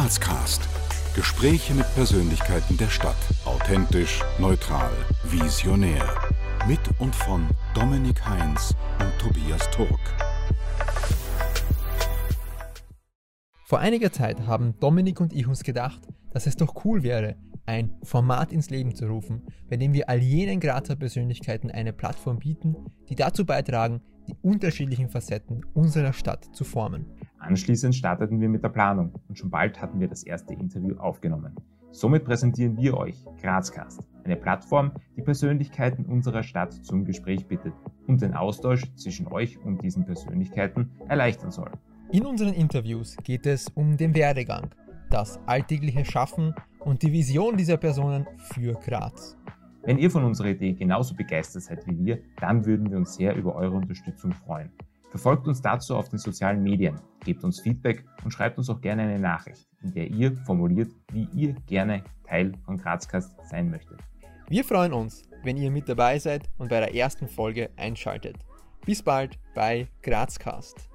Grazcast. Gespräche mit Persönlichkeiten der Stadt. Authentisch, neutral, visionär. Mit und von Dominik Heinz und Tobias Turk. Vor einiger Zeit haben Dominik und ich uns gedacht, dass es doch cool wäre, ein Format ins Leben zu rufen, bei dem wir all jenen Grazer Persönlichkeiten eine Plattform bieten, die dazu beitragen, die unterschiedlichen Facetten unserer Stadt zu formen. Anschließend starteten wir mit der Planung und schon bald hatten wir das erste Interview aufgenommen. Somit präsentieren wir euch Grazcast, eine Plattform, die Persönlichkeiten unserer Stadt zum Gespräch bittet und den Austausch zwischen euch und diesen Persönlichkeiten erleichtern soll. In unseren Interviews geht es um den Werdegang, das alltägliche Schaffen und die Vision dieser Personen für Graz. Wenn ihr von unserer Idee genauso begeistert seid wie wir, dann würden wir uns sehr über eure Unterstützung freuen. Verfolgt uns dazu auf den sozialen Medien, gebt uns Feedback und schreibt uns auch gerne eine Nachricht, in der ihr formuliert, wie ihr gerne Teil von Grazcast sein möchtet. Wir freuen uns, wenn ihr mit dabei seid und bei der ersten Folge einschaltet. Bis bald bei Grazcast.